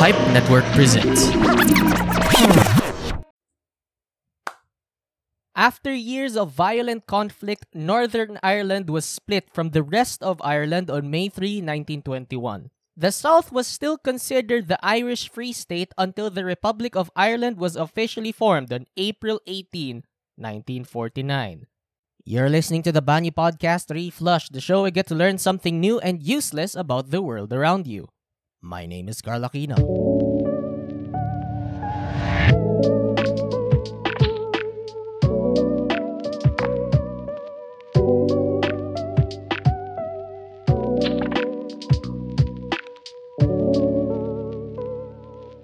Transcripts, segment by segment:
Pipe Network presents. After years of violent conflict, Northern Ireland was split from the rest of Ireland on May 3, 1921. The South was still considered the Irish Free State until the Republic of Ireland was officially formed on April 18, 1949. You're listening to the Banyu Podcast Reflush, the show we get to learn something new and useless about the world around you. My name is Carl Aquino.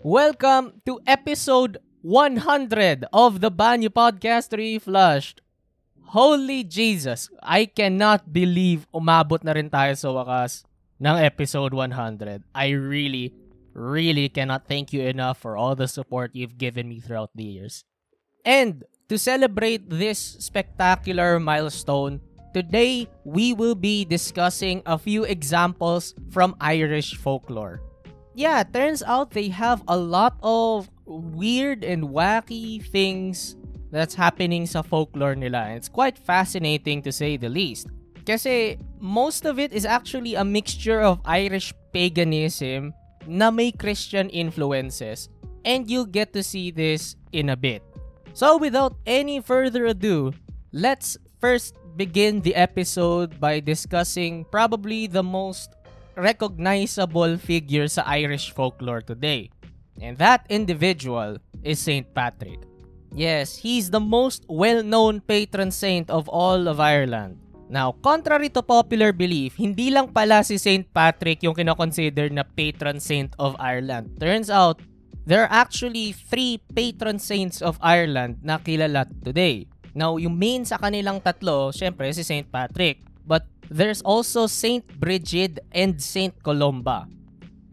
Welcome to episode 100 of the Banyu Podcast Reflushed. Holy Jesus, I cannot believe umabot na rin tayo sa wakas ng episode 100. I really, really cannot thank you enough for all the support you've given me throughout the years. And to celebrate this spectacular milestone, today we will be discussing a few examples from Irish folklore. Yeah, turns out they have a lot of weird and wacky things that's happening sa folklore nila. It's quite fascinating to say the least. Kasi most of it is actually a mixture of Irish paganism na may Christian influences. And you'll get to see this in a bit. So without any further ado, let's first begin the episode by discussing probably the most recognizable figure sa Irish folklore today. And that individual is St. Patrick. Yes, he's the most well-known patron saint of all of Ireland. Now, contrary to popular belief, hindi lang pala si St. Patrick yung kinoconsider na patron saint of Ireland. Turns out, there are actually three patron saints of Ireland na kilala today. Now, yung main sa kanilang tatlo, syempre si St. Patrick. But there's also St. Brigid and St. Columba.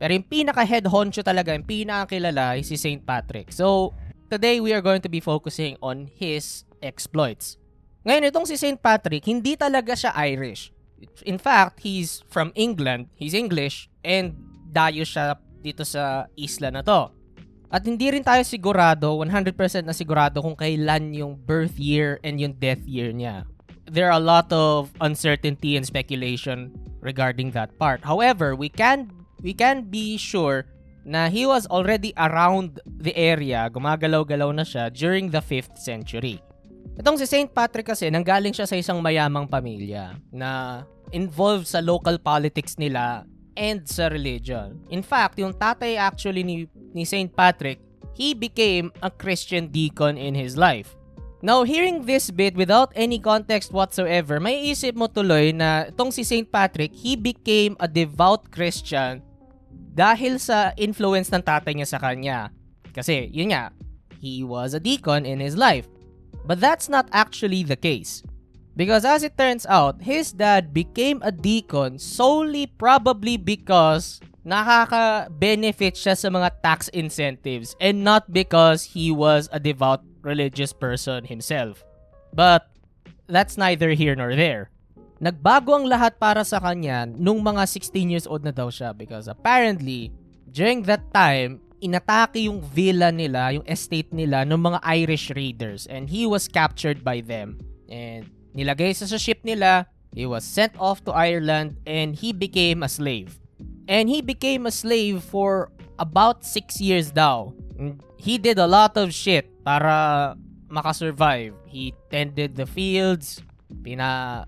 Pero yung pinaka-head honcho talaga, yung pinaka-kilala ay si St. Patrick. So, today we are going to be focusing on his exploits. Ngayon, itong si St. Patrick, hindi talaga siya Irish. In fact, he's from England, he's English, and dayo siya dito sa isla na to. At hindi rin tayo sigurado, 100% na sigurado kung kailan yung birth year and yung death year niya. There are a lot of uncertainty and speculation regarding that part. However, we can we can be sure na he was already around the area, gumagalaw-galaw na siya during the 5th century. Itong si St. Patrick kasi, nanggaling siya sa isang mayamang pamilya na involved sa local politics nila and sa religion. In fact, yung tatay actually ni, ni St. Patrick, he became a Christian deacon in his life. Now, hearing this bit without any context whatsoever, may isip mo tuloy na itong si St. Patrick, he became a devout Christian dahil sa influence ng tatay niya sa kanya. Kasi, yun nga, he was a deacon in his life. But that's not actually the case. Because as it turns out, his dad became a deacon solely probably because nakaka-benefit siya sa mga tax incentives and not because he was a devout religious person himself. But that's neither here nor there. Nagbago ang lahat para sa kanya nung mga 16 years old na daw siya because apparently, during that time, inatake yung villa nila, yung estate nila ng mga Irish raiders and he was captured by them. And nilagay sa sa ship nila, he was sent off to Ireland and he became a slave. And he became a slave for about 6 years daw. He did a lot of shit para makasurvive. He tended the fields, pina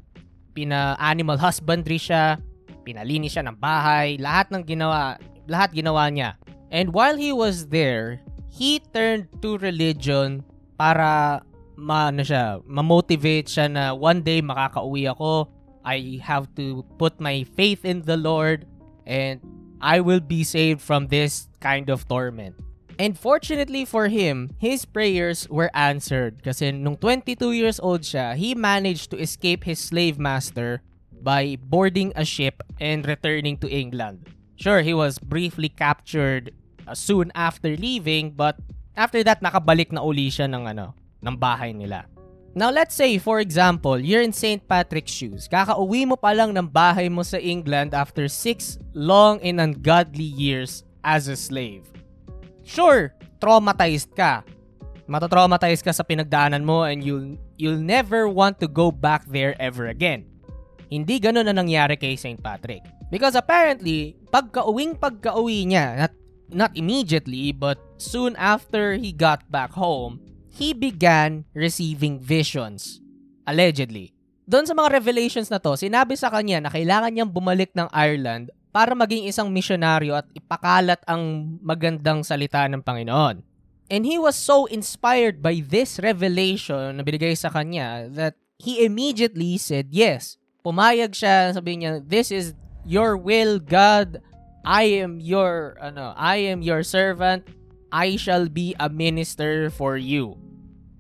pina animal husbandry siya, pinalinis siya ng bahay, lahat ng ginawa, lahat ginawa niya. And while he was there, he turned to religion para ma ano siya, ma-motivate siya na one day makakauwi ako. I have to put my faith in the Lord and I will be saved from this kind of torment. And fortunately for him, his prayers were answered kasi nung 22 years old siya, he managed to escape his slave master by boarding a ship and returning to England. Sure, he was briefly captured uh, soon after leaving but after that nakabalik na uli siya ng ano ng bahay nila. Now let's say for example, you're in St. Patrick's shoes. Kakauwi mo pa lang ng bahay mo sa England after 6 long and ungodly years as a slave. sure, traumatized ka. Matatraumatize ka sa pinagdaanan mo and you'll, you'll never want to go back there ever again. Hindi ganun na nangyari kay St. Patrick. Because apparently, pagka-uwing pagka-uwi niya, not, not immediately, but soon after he got back home, he began receiving visions. Allegedly. Doon sa mga revelations na to, sinabi sa kanya na kailangan niyang bumalik ng Ireland para maging isang misyonaryo at ipakalat ang magandang salita ng Panginoon. And he was so inspired by this revelation na binigay sa kanya that he immediately said yes. Pumayag siya, sabi niya, this is your will, God. I am your, ano, I am your servant. I shall be a minister for you.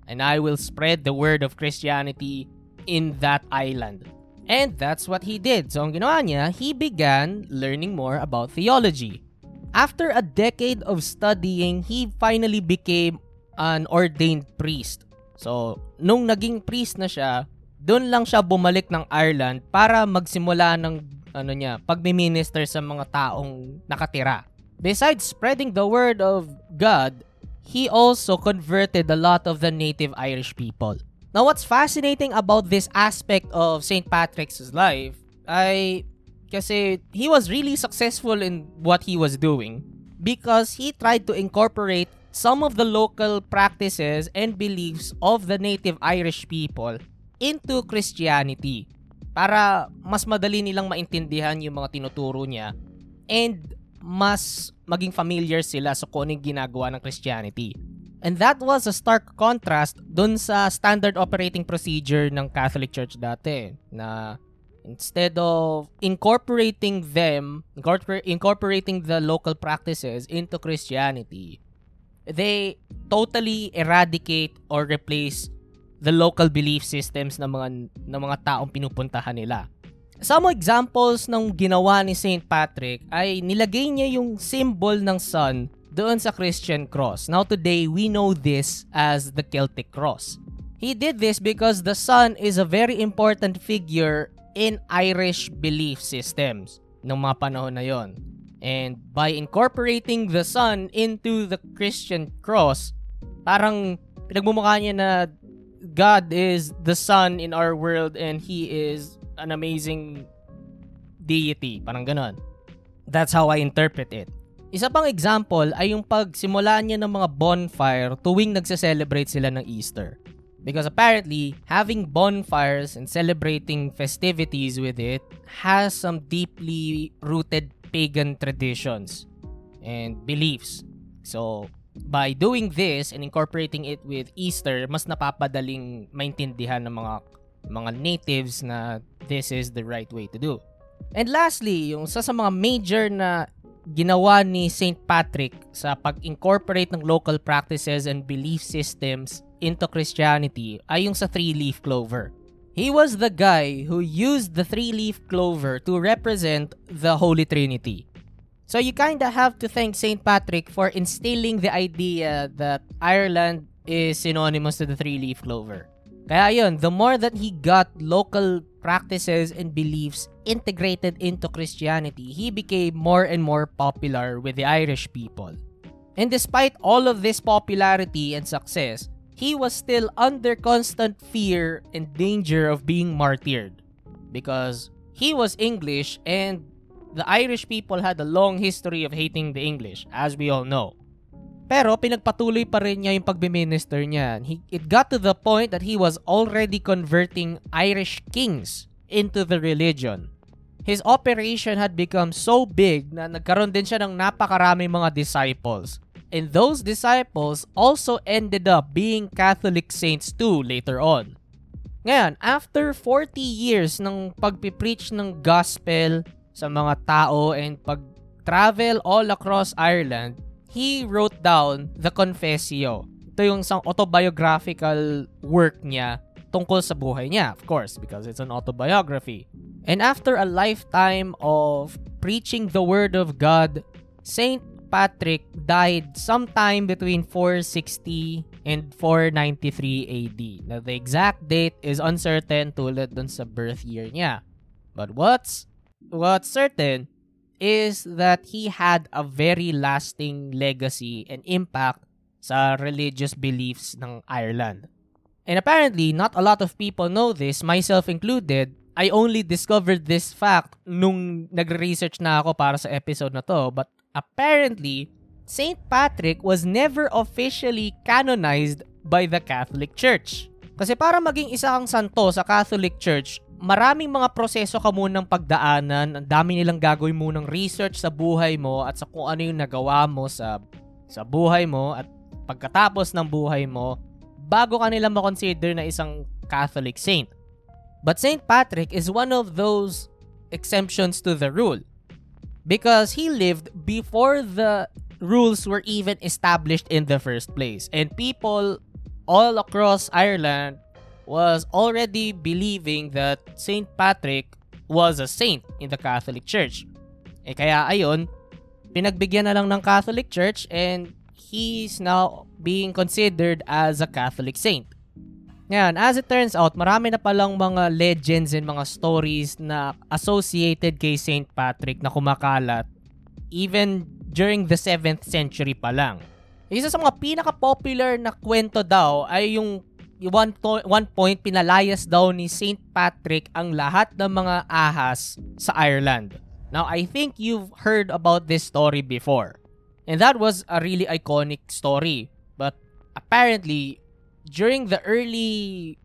And I will spread the word of Christianity in that island. And that's what he did. So ang ginawa niya, he began learning more about theology. After a decade of studying, he finally became an ordained priest. So, nung naging priest na siya, doon lang siya bumalik ng Ireland para magsimula ng ano niya, pagmi-minister sa mga taong nakatira. Besides spreading the word of God, he also converted a lot of the native Irish people. Now, what's fascinating about this aspect of St. Patrick's life ay kasi he was really successful in what he was doing because he tried to incorporate some of the local practices and beliefs of the native Irish people into Christianity para mas madali nilang maintindihan yung mga tinuturo niya and mas maging familiar sila sa kung anong ginagawa ng Christianity. And that was a stark contrast dun sa standard operating procedure ng Catholic Church dati na instead of incorporating them, incorpor- incorporating the local practices into Christianity, they totally eradicate or replace the local belief systems ng mga ng mga taong pinupuntahan nila. Some examples ng ginawa ni St. Patrick ay nilagay niya yung symbol ng sun doon sa Christian cross. Now today, we know this as the Celtic cross. He did this because the sun is a very important figure in Irish belief systems ng mga panahon na yon. And by incorporating the sun into the Christian cross, parang pinagmumukha niya na God is the sun in our world and He is an amazing deity. Parang ganon. That's how I interpret it. Isa pang example ay yung pagsimula niya ng mga bonfire tuwing nagse-celebrate sila ng Easter. Because apparently, having bonfires and celebrating festivities with it has some deeply rooted pagan traditions and beliefs. So, by doing this and incorporating it with Easter, mas napapadaling maintindihan ng mga mga natives na this is the right way to do. And lastly, yung sa, sa mga major na ginawa ni St. Patrick sa pag-incorporate ng local practices and belief systems into Christianity ay yung sa three-leaf clover. He was the guy who used the three-leaf clover to represent the Holy Trinity. So you kinda have to thank St. Patrick for instilling the idea that Ireland is synonymous to the three-leaf clover. Kaya yun, the more that he got local practices and beliefs integrated into Christianity, he became more and more popular with the Irish people. And despite all of this popularity and success, he was still under constant fear and danger of being martyred because he was English and the Irish people had a long history of hating the English, as we all know. Pero pinagpatuloy pa rin niya yung pagbe-minister niya. He, it got to the point that he was already converting Irish kings into the religion. His operation had become so big na nagkaroon din siya ng napakaraming mga disciples. And those disciples also ended up being Catholic saints too later on. Ngayon, after 40 years ng pagpipreach ng gospel sa mga tao and pag-travel all across Ireland, he wrote down the Confessio. Ito yung isang autobiographical work niya tungkol sa buhay niya, of course, because it's an autobiography. And after a lifetime of preaching the word of God, Saint Patrick died sometime between 460 and 493 AD. Now, the exact date is uncertain tulad dun sa birth year niya. But what's what's certain is that he had a very lasting legacy and impact sa religious beliefs ng Ireland. And apparently, not a lot of people know this, myself included. I only discovered this fact nung nagre-research na ako para sa episode na to. But apparently, St. Patrick was never officially canonized by the Catholic Church. Kasi para maging isa kang santo sa Catholic Church, maraming mga proseso ka munang pagdaanan, ang dami nilang gagawin munang research sa buhay mo at sa kung ano yung nagawa mo sa sa buhay mo at pagkatapos ng buhay mo bago ka nila makonsider na isang Catholic saint. But St. Patrick is one of those exemptions to the rule because he lived before the rules were even established in the first place. And people all across Ireland was already believing that St. Patrick was a saint in the Catholic Church. Eh kaya ayon, pinagbigyan na lang ng Catholic Church and he's now being considered as a Catholic saint. Ngayon, as it turns out, marami na palang mga legends and mga stories na associated kay St. Patrick na kumakalat even during the 7th century pa lang. Isa sa mga pinaka-popular na kwento daw ay yung one, to- one point pinalayas daw ni St. Patrick ang lahat ng mga ahas sa Ireland. Now, I think you've heard about this story before. And that was a really iconic story. But apparently, during the early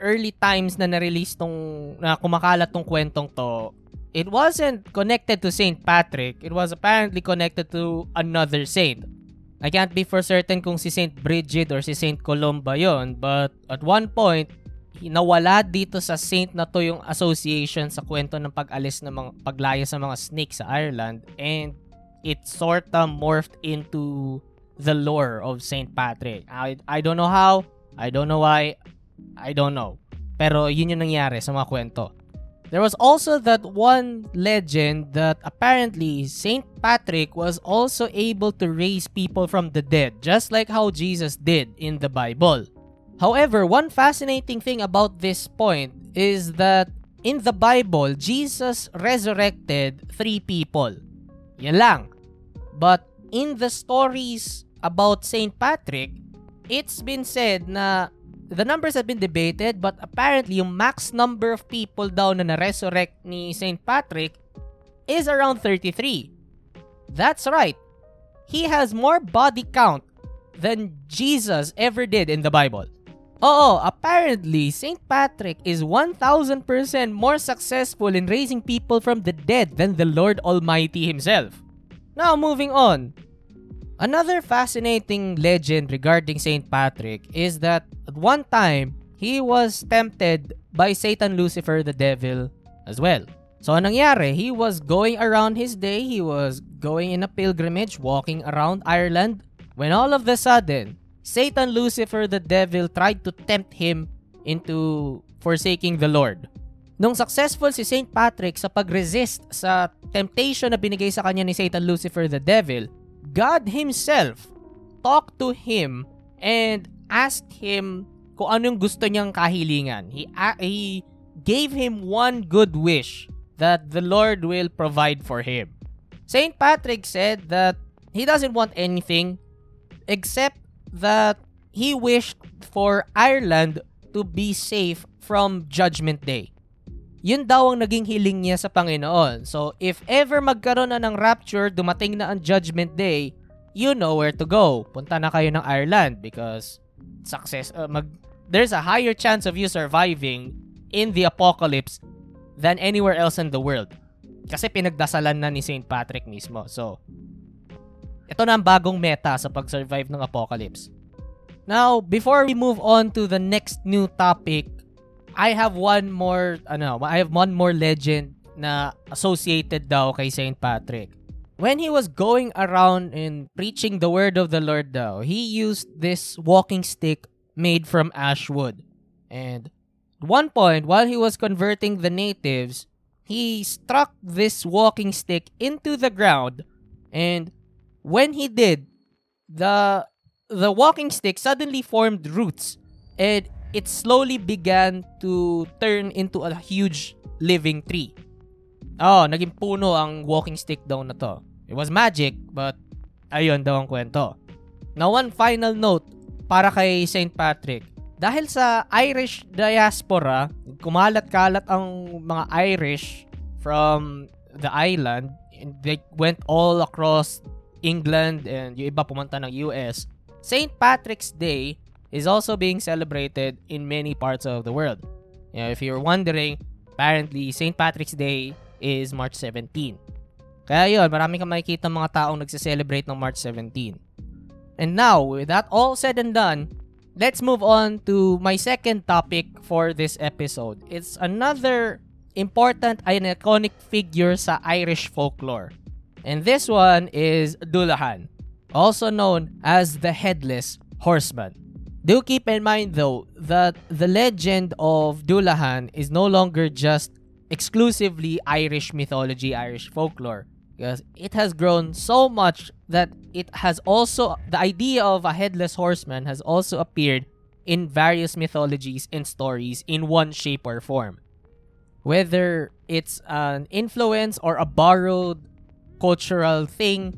early times na na-release tong na kumakalat tong kwentong to, it wasn't connected to St. Patrick. It was apparently connected to another saint. I can't be for certain kung si St. Bridget or si St. Columba yon but at one point, nawala dito sa saint na to yung association sa kwento ng pag-alis ng mga paglaya sa mga snakes sa Ireland and it sorta morphed into the lore of St. Patrick. I, I don't know how, I don't know why, I don't know. Pero yun yung nangyari sa mga kwento. There was also that one legend that apparently Saint Patrick was also able to raise people from the dead, just like how Jesus did in the Bible. However, one fascinating thing about this point is that in the Bible, Jesus resurrected three people. Yan. But in the stories about Saint Patrick, it's been said na the numbers have been debated but apparently yung max number of people daw na na-resurrect ni St. Patrick is around 33. That's right. He has more body count than Jesus ever did in the Bible. Oo, apparently, St. Patrick is 1,000% more successful in raising people from the dead than the Lord Almighty himself. Now, moving on. Another fascinating legend regarding St. Patrick is that at one time, he was tempted by Satan Lucifer the devil as well. So anong nangyari? He was going around his day, he was going in a pilgrimage, walking around Ireland, when all of the sudden, Satan Lucifer the devil tried to tempt him into forsaking the Lord. Nung successful si St. Patrick sa pag-resist sa temptation na binigay sa kanya ni Satan Lucifer the devil, God Himself talked to him and asked him kung anong gusto niyang kahilingan. He, uh, he gave him one good wish that the Lord will provide for him. St. Patrick said that he doesn't want anything except that he wished for Ireland to be safe from Judgment Day. Yun daw ang naging hiling niya sa Panginoon. So, if ever magkaroon na ng rapture, dumating na ang Judgment Day, you know where to go. Punta na kayo ng Ireland because success, uh, mag, there's a higher chance of you surviving in the apocalypse than anywhere else in the world. Kasi pinagdasalan na ni St. Patrick mismo. So, ito na ang bagong meta sa pag-survive ng apocalypse. Now, before we move on to the next new topic, I have one more ano, I have one more legend na associated daw kay St. Patrick. When he was going around and preaching the word of the Lord daw, he used this walking stick made from ash wood. And at one point, while he was converting the natives, he struck this walking stick into the ground and when he did, the the walking stick suddenly formed roots and it slowly began to turn into a huge living tree. Oh, naging puno ang walking stick daw na to. It was magic, but ayun daw ang kwento. Now, one final note para kay St. Patrick. Dahil sa Irish diaspora, kumalat-kalat ang mga Irish from the island. And they went all across England and yung iba pumunta ng US. St. Patrick's Day is also being celebrated in many parts of the world. You know, if you're wondering, apparently St. Patrick's Day is March 17. Kaya yun, marami kang makikita mga taong nagse-celebrate ng March 17. And now, with that all said and done, let's move on to my second topic for this episode. It's another important and iconic figure sa Irish folklore. And this one is Dullahan, also known as the Headless Horseman. Do keep in mind though that the legend of Dullahan is no longer just exclusively Irish mythology, Irish folklore because it has grown so much that it has also the idea of a headless horseman has also appeared in various mythologies and stories in one shape or form whether it's an influence or a borrowed cultural thing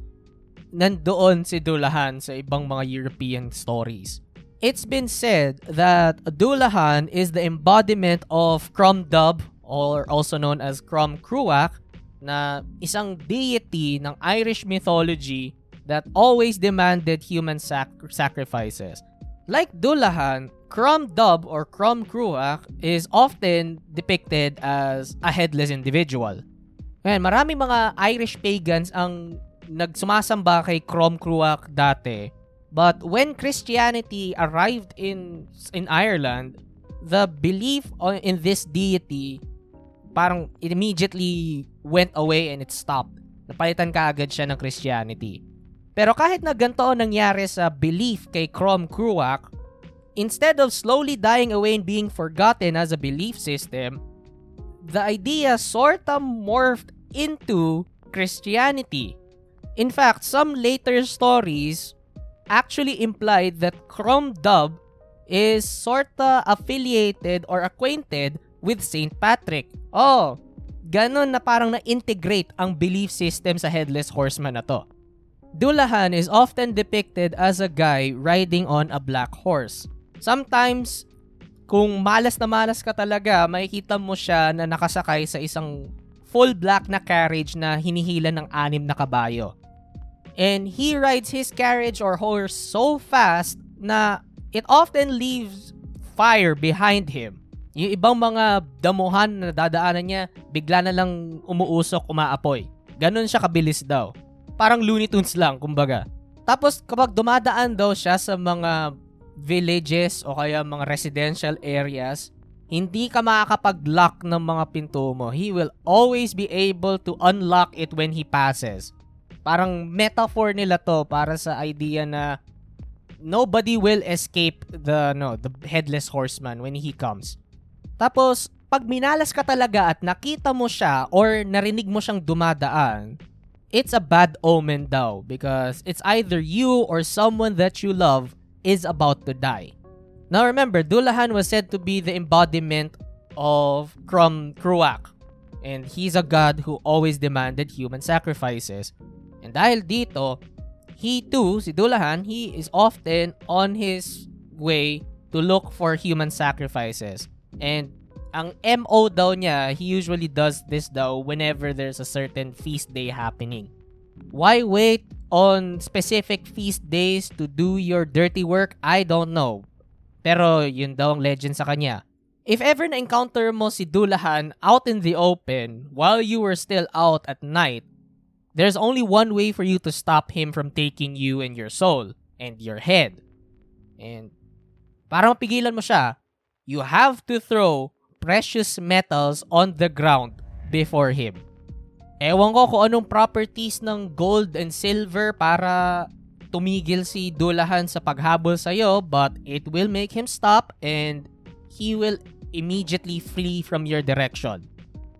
nandoon si Dulahan sa ibang mga European stories. It's been said that Dulahan is the embodiment of Crom Dub or also known as Crom Cruach na isang deity ng Irish mythology that always demanded human sac- sacrifices. Like Dullahan, Crom Dub or Crom Cruach is often depicted as a headless individual. Ngayon, marami mga Irish pagans ang nagsumasamba kay Crom Cruach dati. But when Christianity arrived in in Ireland, the belief in this deity parang immediately went away and it stopped. Napalitan ka agad siya ng Christianity. Pero kahit na ganito nangyari sa belief kay Crom Cruach, instead of slowly dying away and being forgotten as a belief system, the idea sorta morphed into Christianity. In fact, some later stories actually implied that Crom Dub is sorta affiliated or acquainted with St. Patrick. Oh, ganun na parang na-integrate ang belief system sa Headless Horseman na to. Dullahan is often depicted as a guy riding on a black horse. Sometimes, kung malas na malas ka talaga, makikita mo siya na nakasakay sa isang full black na carriage na hinihila ng anim na kabayo. And he rides his carriage or horse so fast na it often leaves fire behind him. Yung ibang mga damuhan na dadaanan niya, bigla na lang umuusok, umaapoy. Ganon siya kabilis daw. Parang Looney Tunes lang, kumbaga. Tapos kapag dumadaan daw siya sa mga villages o kaya mga residential areas, hindi ka makakapag-lock ng mga pinto mo. He will always be able to unlock it when he passes. Parang metaphor nila to para sa idea na nobody will escape the no the headless horseman when he comes. Tapos, pag minalas ka talaga at nakita mo siya or narinig mo siyang dumadaan, it's a bad omen daw because it's either you or someone that you love is about to die. Now remember, Dullahan was said to be the embodiment of Crom Cruach. And he's a god who always demanded human sacrifices. Dahil dito, he too, si Dullahan, he is often on his way to look for human sacrifices. And ang MO daw niya, he usually does this daw whenever there's a certain feast day happening. Why wait on specific feast days to do your dirty work? I don't know. Pero yun daw ang legend sa kanya. If ever na-encounter mo si Dulahan out in the open while you were still out at night, there's only one way for you to stop him from taking you and your soul and your head. And para mapigilan mo siya, you have to throw precious metals on the ground before him. Ewan ko kung anong properties ng gold and silver para tumigil si Dulahan sa paghabol sa iyo, but it will make him stop and he will immediately flee from your direction.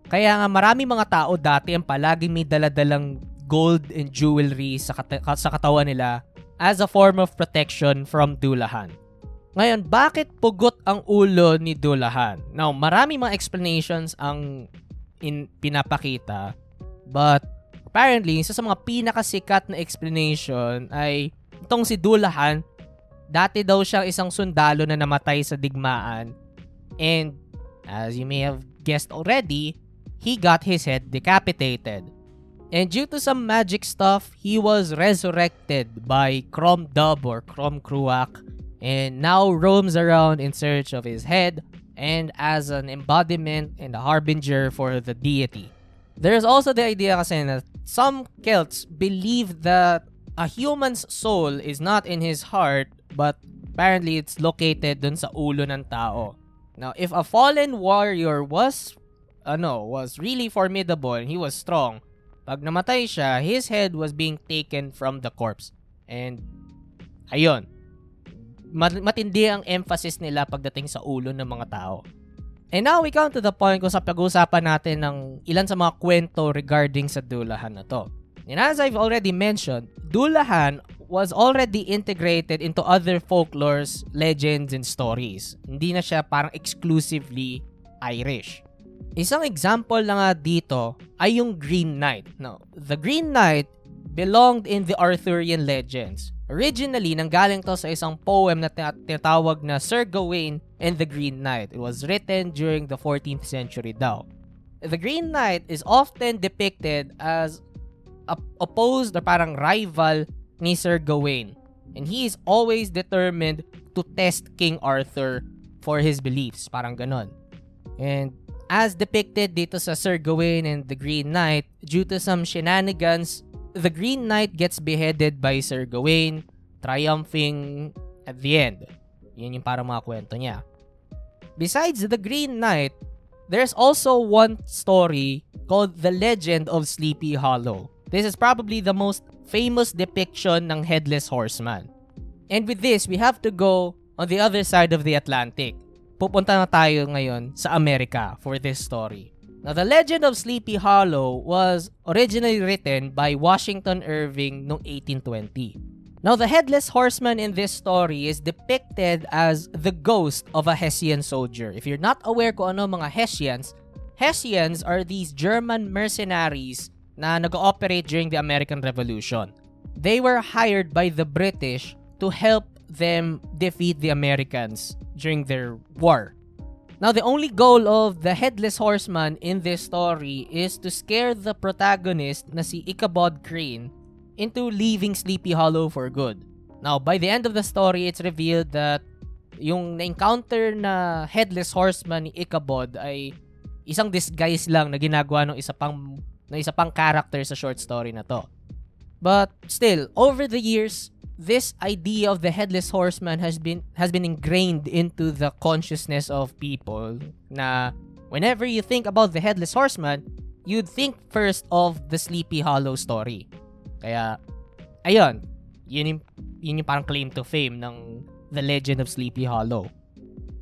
Kaya nga marami mga tao dati ang palaging may daladalang gold and jewelry sa, kat- sa katawan nila as a form of protection from Dulahan. Ngayon, bakit pugot ang ulo ni Dulahan? Now, marami mga explanations ang in pinapakita. But apparently, isa sa mga pinakasikat na explanation ay itong si Dulahan, dati daw siyang isang sundalo na namatay sa digmaan. And as you may have guessed already, he got his head decapitated. And due to some magic stuff, he was resurrected by Crom Dub or Crom Kruak and now roams around in search of his head and as an embodiment and a harbinger for the deity. There's also the idea kasi na some Celts believe that a human's soul is not in his heart but apparently it's located dun sa ulo ng tao. Now, if a fallen warrior was ano, was really formidable and he was strong, pag namatay siya, his head was being taken from the corpse. And ayun, matindi ang emphasis nila pagdating sa ulo ng mga tao. And now we come to the point kung sa pag-uusapan natin ng ilan sa mga kwento regarding sa Dulahan na to. And as I've already mentioned, Dulahan was already integrated into other folklores, legends, and stories. Hindi na siya parang exclusively Irish. Isang example na nga dito ay yung Green Knight. No, the Green Knight belonged in the Arthurian legends. Originally, nanggaling to sa isang poem na tinatawag na Sir Gawain and the Green Knight. It was written during the 14th century daw. The Green Knight is often depicted as opposed or parang rival ni Sir Gawain. And he is always determined to test King Arthur for his beliefs. Parang ganon. And as depicted dito sa Sir Gawain and the Green Knight, due to some shenanigans the Green Knight gets beheaded by Sir Gawain, triumphing at the end. Yun yung parang mga kwento niya. Besides the Green Knight, there's also one story called The Legend of Sleepy Hollow. This is probably the most famous depiction ng Headless Horseman. And with this, we have to go on the other side of the Atlantic. Pupunta na tayo ngayon sa Amerika for this story. Now, the legend of Sleepy Hollow was originally written by Washington Irving noong 1820. Now, the headless horseman in this story is depicted as the ghost of a Hessian soldier. If you're not aware kung ano mga Hessians, Hessians are these German mercenaries na nag-ooperate during the American Revolution. They were hired by the British to help them defeat the Americans during their war. Now, the only goal of the Headless Horseman in this story is to scare the protagonist na si Ichabod Crane into leaving Sleepy Hollow for good. Now, by the end of the story, it's revealed that yung na-encounter na Headless Horseman ni Ichabod ay isang disguise lang na ginagawa ng isa pang ng isa pang character sa short story na to. But still, over the years, this idea of the headless horseman has been has been ingrained into the consciousness of people. Na whenever you think about the headless horseman you'd think first of the Sleepy Hollow story. Kaya ayun yun yung, yun yung parang claim to fame ng The Legend of Sleepy Hollow.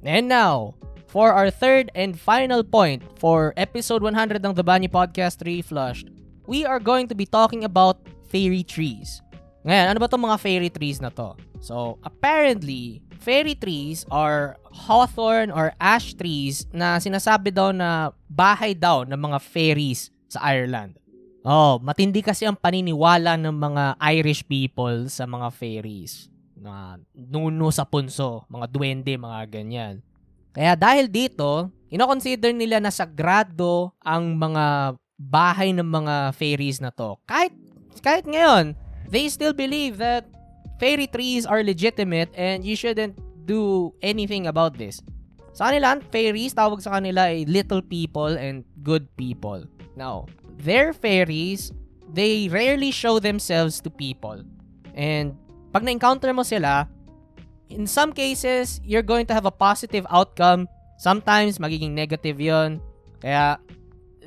And now for our third and final point for episode 100 ng The Bunny Podcast Reflushed we are going to be talking about fairy trees ngayon, ano ba itong mga fairy trees na to? So, apparently, fairy trees are hawthorn or ash trees na sinasabi daw na bahay daw ng mga fairies sa Ireland. Oh, matindi kasi ang paniniwala ng mga Irish people sa mga fairies. Mga nuno sa punso, mga duwende, mga ganyan. Kaya dahil dito, ino-consider nila na sagrado ang mga bahay ng mga fairies na to. Kahit kahit ngayon, they still believe that fairy trees are legitimate and you shouldn't do anything about this. Sa kanila, fairies, tawag sa kanila ay little people and good people. Now, their fairies, they rarely show themselves to people. And pag na-encounter mo sila, in some cases, you're going to have a positive outcome. Sometimes, magiging negative yon Kaya,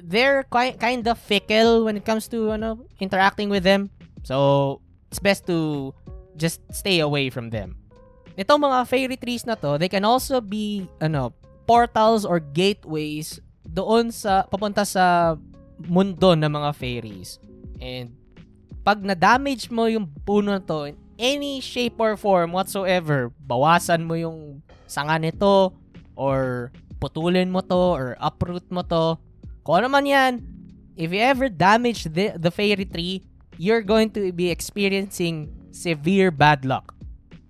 they're kind of fickle when it comes to ano interacting with them. So, it's best to just stay away from them. Itong mga fairy trees na to, they can also be ano, portals or gateways doon sa papunta sa mundo ng mga fairies. And pag na-damage mo yung puno na to in any shape or form whatsoever, bawasan mo yung sanga nito or putulin mo to or uproot mo to, Kung ano man yan, if you ever damage the, the fairy tree, you're going to be experiencing severe bad luck.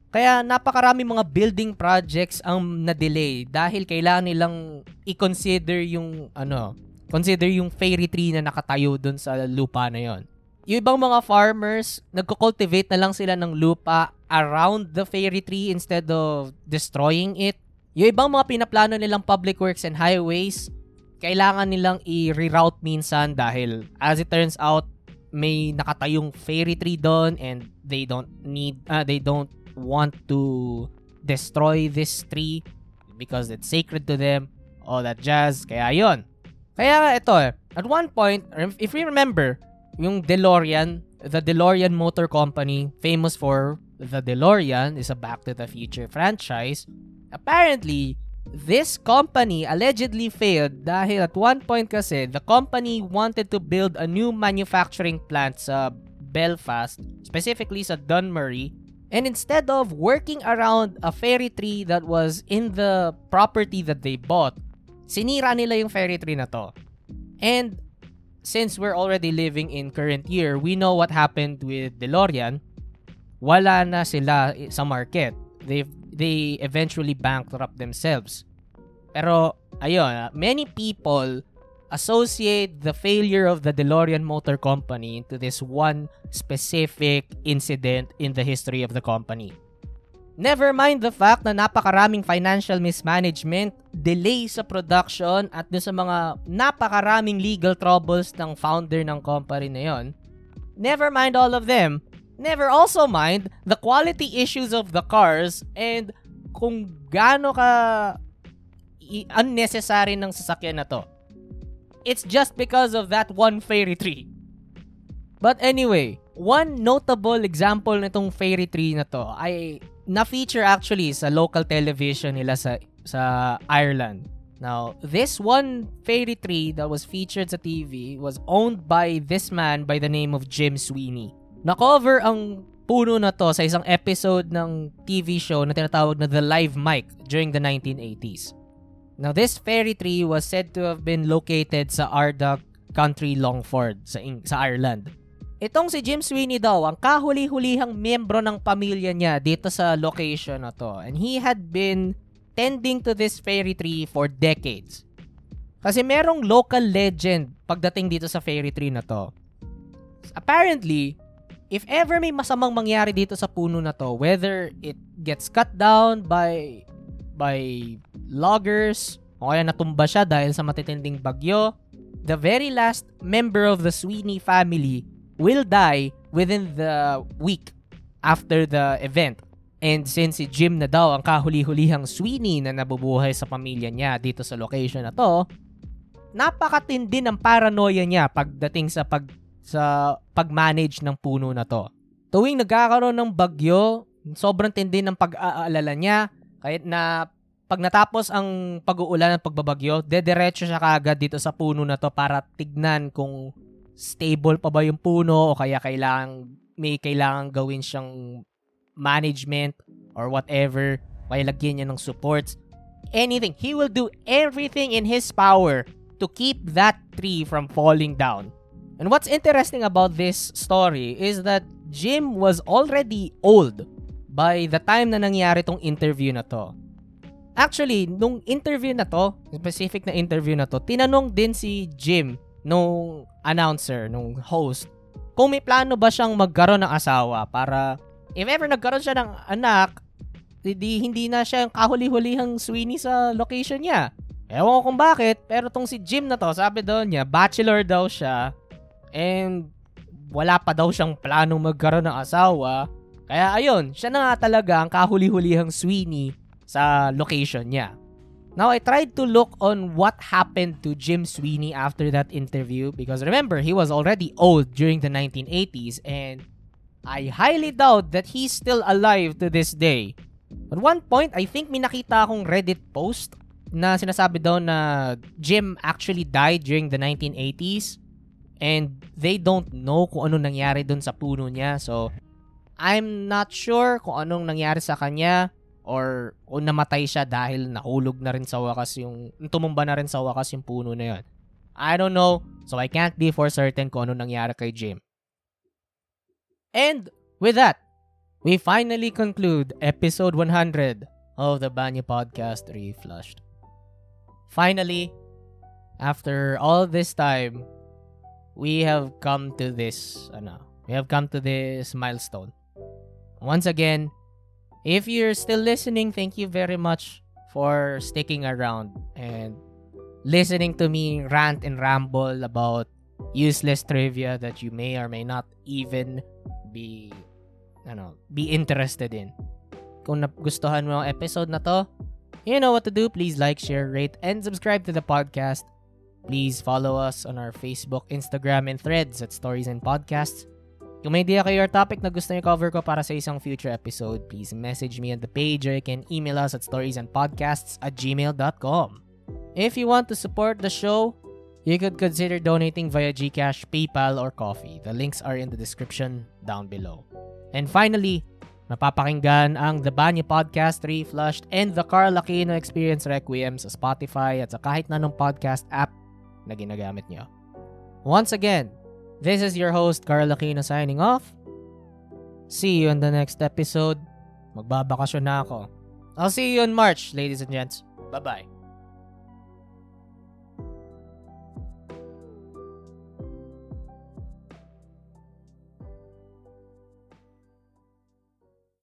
Kaya napakarami mga building projects ang na-delay dahil kailangan nilang i-consider yung ano, consider yung fairy tree na nakatayo dun sa lupa na yon. Yung ibang mga farmers, nagko-cultivate na lang sila ng lupa around the fairy tree instead of destroying it. Yung ibang mga pinaplano nilang public works and highways, kailangan nilang i-reroute minsan dahil as it turns out, may nakatayong fairy tree doon and they don't need, uh, they don't want to destroy this tree because it's sacred to them. All that jazz. Kaya yon. Kaya ito eh, at one point, if we remember, yung DeLorean, the DeLorean Motor Company, famous for the DeLorean, is a Back to the Future franchise. Apparently, this company allegedly failed dahil at one point kasi, the company wanted to build a new manufacturing plant sa Belfast, specifically sa Dunmurry, and instead of working around a fairy tree that was in the property that they bought, sinira nila yung fairy tree na to. And since we're already living in current year, we know what happened with DeLorean. Wala na sila sa market. They they eventually bankrupt themselves. Pero ayun, many people associate the failure of the DeLorean Motor Company into this one specific incident in the history of the company. Never mind the fact na napakaraming financial mismanagement, delay sa production at sa mga napakaraming legal troubles ng founder ng company na yon. Never mind all of them. Never also mind the quality issues of the cars and kung gaano ka unnecessary ng sasakyan na to. It's just because of that one fairy tree. But anyway, one notable example nitong fairy tree na to ay na-feature actually sa local television nila sa sa Ireland. Now, this one fairy tree that was featured sa TV was owned by this man by the name of Jim Sweeney. Na-cover ang puno na to sa isang episode ng TV show na tinatawag na The Live Mic during the 1980s. Now, this fairy tree was said to have been located sa Ardagh Country Longford sa, sa Ireland. Itong si Jim Sweeney daw, ang kahuli-hulihang miyembro ng pamilya niya dito sa location na to. And he had been tending to this fairy tree for decades. Kasi merong local legend pagdating dito sa fairy tree na to. Apparently, if ever may masamang mangyari dito sa puno na to, whether it gets cut down by by loggers o kaya natumba siya dahil sa matitinding bagyo, the very last member of the Sweeney family will die within the week after the event. And since si Jim na daw ang kahuli-hulihang Sweeney na nabubuhay sa pamilya niya dito sa location na to, napakatindi ng paranoia niya pagdating sa pag sa pag-manage ng puno na to. Tuwing nagkakaroon ng bagyo, sobrang tindi ng pag-aalala niya. Kahit na pag natapos ang pag-uulan at pagbabagyo, dediretso siya kaagad dito sa puno na to para tignan kung stable pa ba yung puno o kaya kailangan may kailangan gawin siyang management or whatever kaya lagyan niya ng supports. Anything he will do everything in his power to keep that tree from falling down and what's interesting about this story is that Jim was already old by the time na nangyari tong interview na to Actually, nung interview na to, specific na interview na to, tinanong din si Jim nung announcer, nung host, kung may plano ba siyang magkaroon ng asawa para if ever nagkaroon siya ng anak, hindi, hindi na siya yung kahuli-hulihang Sweeney sa location niya. Ewan ko kung bakit, pero tong si Jim na to, sabi daw niya, bachelor daw siya, and wala pa daw siyang planong magkaroon ng asawa. Kaya ayun, siya na nga talaga ang kahuli-hulihang Sweeney sa location niya. Now, I tried to look on what happened to Jim Sweeney after that interview because remember, he was already old during the 1980s and I highly doubt that he's still alive to this day. At one point, I think may nakita akong Reddit post na sinasabi daw na Jim actually died during the 1980s and they don't know kung anong nangyari dun sa puno niya. So, I'm not sure kung anong nangyari sa kanya or o namatay siya dahil nahulog na rin sa wakas yung tumumba na rin sa wakas yung puno na yon. I don't know, so I can't be for certain kung ano nangyari kay Jim. And with that, we finally conclude episode 100 of the Banyo Podcast Reflushed. Finally, after all this time, we have come to this, ano, we have come to this milestone. Once again, if you're still listening, thank you very much for sticking around and listening to me rant and ramble about useless trivia that you may or may not even be ano, be interested in. Kung nagustuhan mo ang episode na to, you know what to do. Please like, share, rate, and subscribe to the podcast. Please follow us on our Facebook, Instagram, and threads at Stories and Podcasts. Kung may idea kayo or topic na gusto niyo cover ko para sa isang future episode, please message me on the page or you can email us at storiesandpodcasts at gmail.com. If you want to support the show, you could consider donating via Gcash, PayPal, or Coffee. The links are in the description down below. And finally, mapapakinggan ang The Banyo Podcast Reflushed and The Carl Aquino Experience Requiem sa Spotify at sa kahit na podcast app na ginagamit nyo. Once again, This is your host, Carl Aquino signing off. See you in the next episode. Magbabakasyon na ako. I'll see you in March, ladies and gents. Bye-bye.